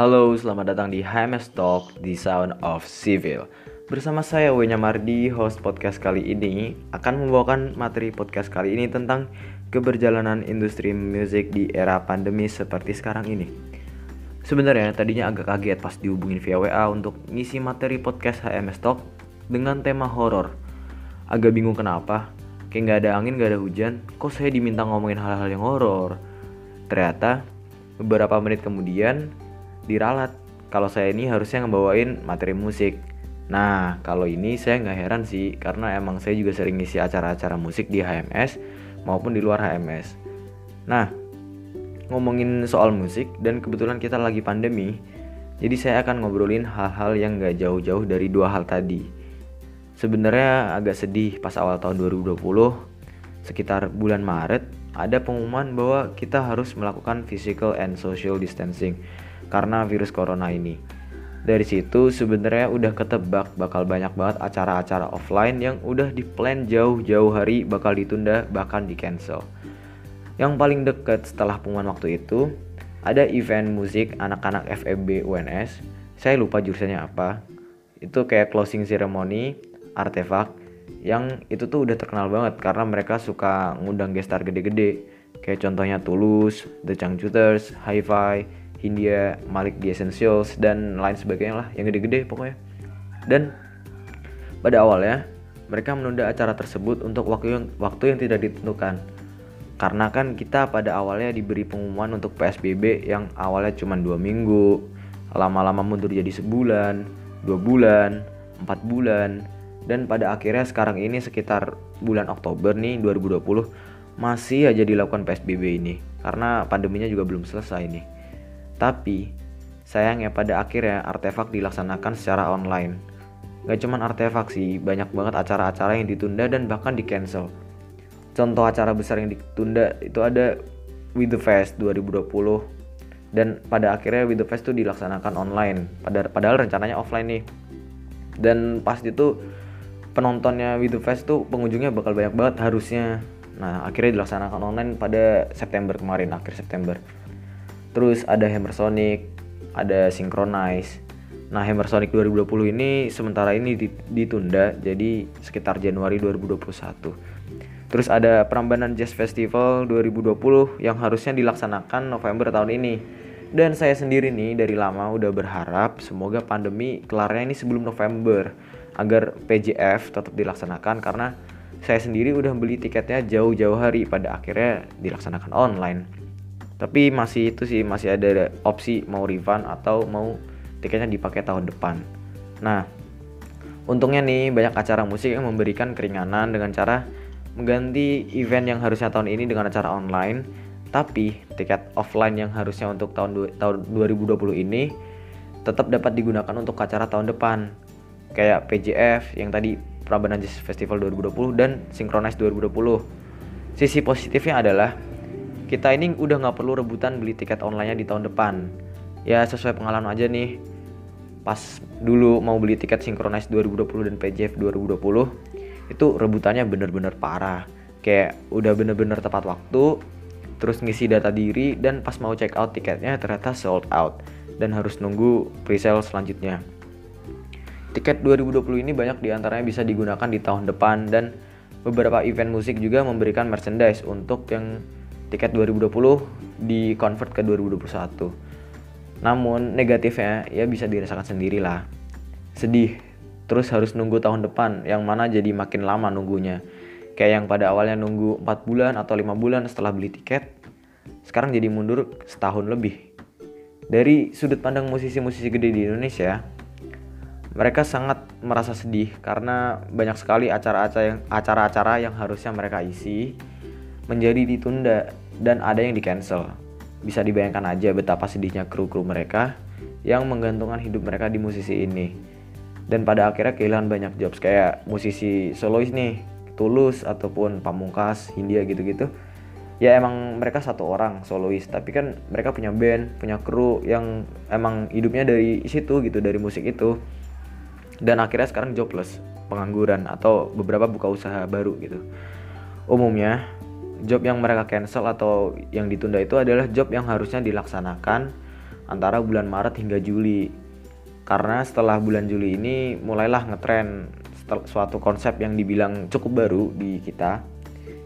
Halo, selamat datang di HMS Talk di Sound of Civil. Bersama saya Wenya Mardi, host podcast kali ini akan membawakan materi podcast kali ini tentang keberjalanan industri musik di era pandemi seperti sekarang ini. Sebenarnya tadinya agak kaget pas dihubungin via WA untuk ngisi materi podcast HMS Talk dengan tema horor. Agak bingung kenapa, kayak nggak ada angin, nggak ada hujan, kok saya diminta ngomongin hal-hal yang horor. Ternyata beberapa menit kemudian diralat kalau saya ini harusnya ngebawain materi musik. Nah, kalau ini saya nggak heran sih, karena emang saya juga sering ngisi acara-acara musik di HMS maupun di luar HMS. Nah, ngomongin soal musik dan kebetulan kita lagi pandemi, jadi saya akan ngobrolin hal-hal yang nggak jauh-jauh dari dua hal tadi. Sebenarnya agak sedih pas awal tahun 2020, sekitar bulan Maret, ada pengumuman bahwa kita harus melakukan physical and social distancing karena virus corona ini. Dari situ sebenarnya udah ketebak bakal banyak banget acara-acara offline yang udah di plan jauh-jauh hari bakal ditunda bahkan di cancel. Yang paling deket setelah pengumuman waktu itu ada event musik anak-anak FEB UNS. Saya lupa jurusannya apa. Itu kayak closing ceremony, artefak yang itu tuh udah terkenal banget karena mereka suka ngundang gestar gede-gede. Kayak contohnya Tulus, The Changcuters, Hi-Fi, Hindia, Malik The Essentials dan lain sebagainya lah yang gede-gede pokoknya. Dan pada awalnya mereka menunda acara tersebut untuk waktu yang waktu yang tidak ditentukan. Karena kan kita pada awalnya diberi pengumuman untuk PSBB yang awalnya cuma dua minggu, lama-lama mundur jadi sebulan, dua bulan, empat bulan, dan pada akhirnya sekarang ini sekitar bulan Oktober nih 2020 masih aja dilakukan PSBB ini karena pandeminya juga belum selesai nih. Tapi sayangnya pada akhirnya artefak dilaksanakan secara online. Gak cuman artefak sih, banyak banget acara-acara yang ditunda dan bahkan di cancel. Contoh acara besar yang ditunda itu ada With The Fest 2020 dan pada akhirnya With The Fest itu dilaksanakan online. Padahal rencananya offline nih. Dan pas itu penontonnya With The Fest tuh pengunjungnya bakal banyak banget harusnya. Nah akhirnya dilaksanakan online pada September kemarin, akhir September terus ada Hammer Sonic ada Synchronize. Nah Hammer Sonic 2020 ini sementara ini ditunda jadi sekitar Januari 2021 terus ada Prambanan Jazz Festival 2020 yang harusnya dilaksanakan November tahun ini. Dan saya sendiri nih dari lama udah berharap semoga pandemi kelarnya ini sebelum November agar PJF tetap dilaksanakan karena saya sendiri udah beli tiketnya jauh-jauh hari pada akhirnya dilaksanakan online tapi masih itu sih masih ada opsi mau refund atau mau tiketnya dipakai tahun depan. Nah untungnya nih banyak acara musik yang memberikan keringanan dengan cara mengganti event yang harusnya tahun ini dengan acara online. Tapi tiket offline yang harusnya untuk tahun tahun 2020 ini tetap dapat digunakan untuk acara tahun depan. Kayak PJF yang tadi Prabanan Jazz Festival 2020 dan Synchronize 2020 sisi positifnya adalah kita ini udah nggak perlu rebutan beli tiket online-nya di tahun depan. Ya sesuai pengalaman aja nih. Pas dulu mau beli tiket Synchronize 2020 dan PJF 2020 itu rebutannya bener-bener parah. Kayak udah bener-bener tepat waktu, terus ngisi data diri dan pas mau check out tiketnya ternyata sold out dan harus nunggu presale selanjutnya. Tiket 2020 ini banyak di antaranya bisa digunakan di tahun depan dan beberapa event musik juga memberikan merchandise untuk yang tiket 2020 di convert ke 2021 namun negatifnya ya bisa dirasakan sendiri lah sedih. Terus harus nunggu tahun depan yang mana jadi makin lama nunggunya. Kayak yang pada awalnya nunggu 4 bulan atau 5 bulan setelah beli tiket sekarang jadi mundur setahun lebih. Dari sudut pandang musisi-musisi gede di Indonesia mereka sangat merasa sedih karena banyak sekali acara-acara yang acara-acara yang harusnya mereka isi menjadi ditunda dan ada yang di cancel. Bisa dibayangkan aja betapa sedihnya kru-kru mereka yang menggantungkan hidup mereka di musisi ini. Dan pada akhirnya kehilangan banyak jobs kayak musisi solois nih, Tulus ataupun Pamungkas, Hindia gitu-gitu. Ya emang mereka satu orang solois, tapi kan mereka punya band, punya kru yang emang hidupnya dari situ gitu, dari musik itu. Dan akhirnya sekarang jobless, pengangguran atau beberapa buka usaha baru gitu. Umumnya job yang mereka cancel atau yang ditunda itu adalah job yang harusnya dilaksanakan antara bulan Maret hingga Juli. Karena setelah bulan Juli ini mulailah ngetren suatu konsep yang dibilang cukup baru di kita,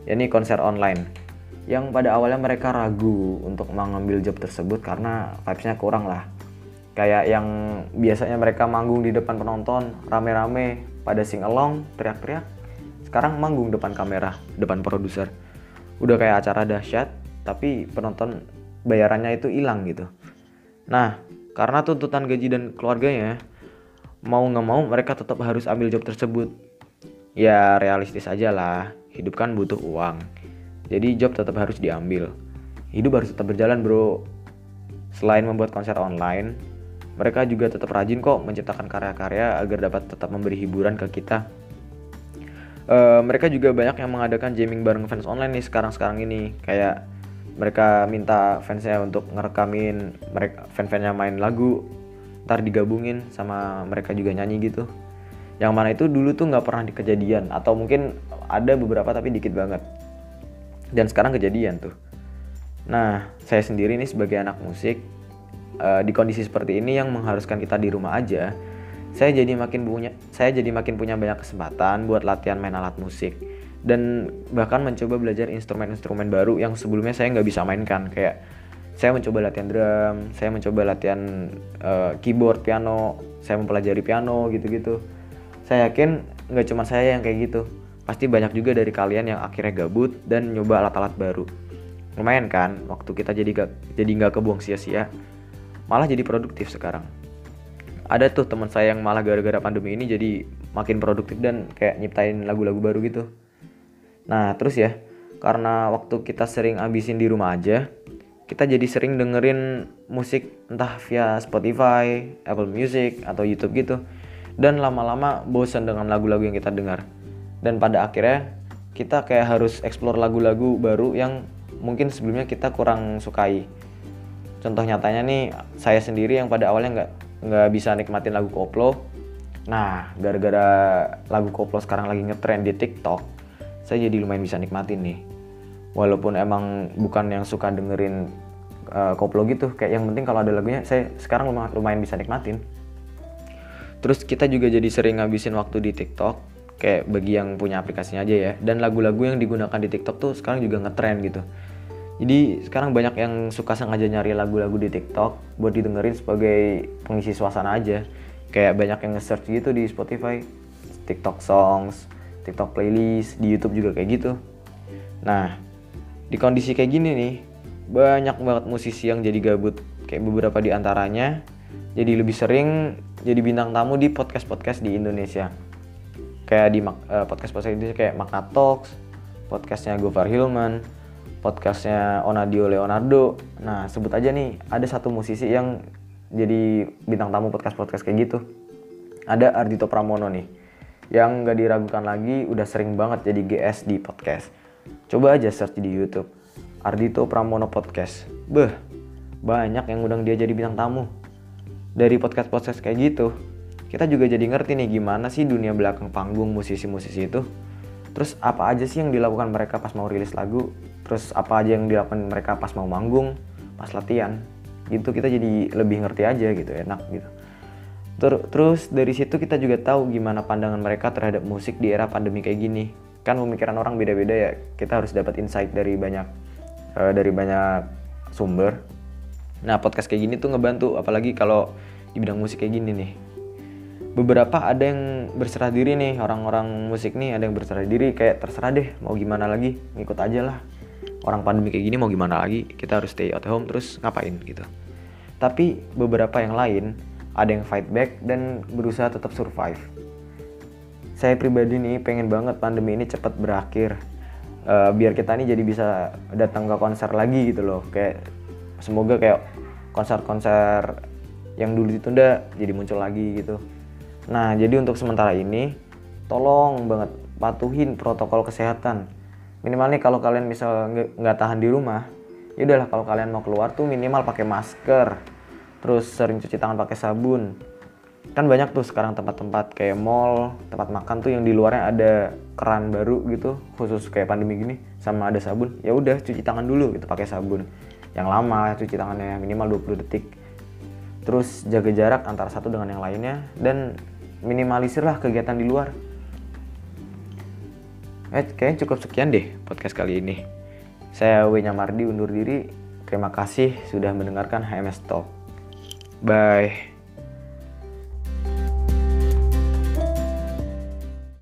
yakni konser online. Yang pada awalnya mereka ragu untuk mengambil job tersebut karena vibes-nya kurang lah. Kayak yang biasanya mereka manggung di depan penonton, rame-rame, pada sing along, teriak-teriak. Sekarang manggung depan kamera, depan produser. Udah kayak acara dahsyat, tapi penonton bayarannya itu hilang gitu. Nah, karena tuntutan gaji dan keluarganya, mau nggak mau mereka tetap harus ambil job tersebut. Ya realistis aja lah, hidup kan butuh uang. Jadi job tetap harus diambil. Hidup harus tetap berjalan bro. Selain membuat konser online, mereka juga tetap rajin kok menciptakan karya-karya agar dapat tetap memberi hiburan ke kita. Uh, mereka juga banyak yang mengadakan jamming bareng fans online nih sekarang-sekarang ini. Kayak mereka minta fansnya untuk ngerekamin mereka fan-fannya main lagu ntar digabungin sama mereka juga nyanyi gitu. Yang mana itu dulu tuh nggak pernah dikejadian atau mungkin ada beberapa tapi dikit banget. Dan sekarang kejadian tuh. Nah saya sendiri nih sebagai anak musik uh, di kondisi seperti ini yang mengharuskan kita di rumah aja saya jadi makin punya saya jadi makin punya banyak kesempatan buat latihan main alat musik dan bahkan mencoba belajar instrumen-instrumen baru yang sebelumnya saya nggak bisa mainkan kayak saya mencoba latihan drum, saya mencoba latihan uh, keyboard, piano, saya mempelajari piano gitu-gitu. Saya yakin nggak cuma saya yang kayak gitu, pasti banyak juga dari kalian yang akhirnya gabut dan nyoba alat-alat baru. Lumayan kan, waktu kita jadi gak, jadi nggak kebuang sia-sia, malah jadi produktif sekarang. Ada tuh teman saya yang malah gara-gara pandemi ini jadi makin produktif dan kayak nyiptain lagu-lagu baru gitu. Nah terus ya, karena waktu kita sering abisin di rumah aja, kita jadi sering dengerin musik entah via Spotify, Apple Music, atau YouTube gitu. Dan lama-lama bosan dengan lagu-lagu yang kita dengar. Dan pada akhirnya kita kayak harus explore lagu-lagu baru yang mungkin sebelumnya kita kurang sukai. Contoh nyatanya nih, saya sendiri yang pada awalnya nggak nggak bisa nikmatin lagu koplo. Nah, gara-gara lagu koplo sekarang lagi ngetrend di TikTok, saya jadi lumayan bisa nikmatin nih. Walaupun emang bukan yang suka dengerin uh, koplo gitu kayak yang penting kalau ada lagunya saya sekarang lumayan, lumayan bisa nikmatin. Terus kita juga jadi sering ngabisin waktu di TikTok kayak bagi yang punya aplikasinya aja ya. Dan lagu-lagu yang digunakan di TikTok tuh sekarang juga ngetrend gitu jadi sekarang banyak yang suka sengaja nyari lagu-lagu di TikTok buat didengerin sebagai pengisi suasana aja kayak banyak yang nge-search gitu di Spotify TikTok songs TikTok playlist, di YouTube juga kayak gitu. Nah, di kondisi kayak gini nih, banyak banget musisi yang jadi gabut. Kayak beberapa di antaranya jadi lebih sering jadi bintang tamu di podcast-podcast di Indonesia. Kayak di uh, podcast-podcast Indonesia kayak Makna Talks, podcastnya Gofar Hilman, podcastnya Onadio Leonardo. Nah, sebut aja nih, ada satu musisi yang jadi bintang tamu podcast-podcast kayak gitu. Ada Ardito Pramono nih yang gak diragukan lagi udah sering banget jadi GS di podcast. Coba aja search di YouTube. Ardito Pramono Podcast. Beh, banyak yang undang dia jadi bintang tamu. Dari podcast-podcast kayak gitu, kita juga jadi ngerti nih gimana sih dunia belakang panggung musisi-musisi itu. Terus apa aja sih yang dilakukan mereka pas mau rilis lagu? Terus apa aja yang dilakukan mereka pas mau manggung, pas latihan? Gitu kita jadi lebih ngerti aja gitu, enak gitu. Ter terus dari situ kita juga tahu gimana pandangan mereka terhadap musik di era pandemi kayak gini. Kan pemikiran orang beda-beda ya. Kita harus dapat insight dari banyak uh, dari banyak sumber. Nah, podcast kayak gini tuh ngebantu apalagi kalau di bidang musik kayak gini nih. Beberapa ada yang berserah diri nih, orang-orang musik nih ada yang berserah diri kayak terserah deh mau gimana lagi, ngikut aja lah. Orang pandemi kayak gini mau gimana lagi, kita harus stay at home terus ngapain gitu. Tapi beberapa yang lain ada yang fight back dan berusaha tetap survive. Saya pribadi nih pengen banget pandemi ini cepat berakhir. Uh, biar kita nih jadi bisa datang ke konser lagi gitu loh. Kayak semoga kayak konser-konser yang dulu ditunda jadi muncul lagi gitu. Nah, jadi untuk sementara ini tolong banget patuhin protokol kesehatan. Minimal nih kalau kalian misal nggak tahan di rumah, ya udahlah kalau kalian mau keluar tuh minimal pakai masker terus sering cuci tangan pakai sabun. Kan banyak tuh sekarang tempat-tempat kayak mall tempat makan tuh yang di luarnya ada keran baru gitu khusus kayak pandemi gini sama ada sabun. Ya udah cuci tangan dulu gitu pakai sabun. Yang lama cuci tangannya minimal 20 detik. Terus jaga jarak antara satu dengan yang lainnya dan minimalisirlah kegiatan di luar eh kayaknya cukup sekian deh podcast kali ini. Saya Wenya Mardi undur diri. Terima kasih sudah mendengarkan HMS Talk. Bye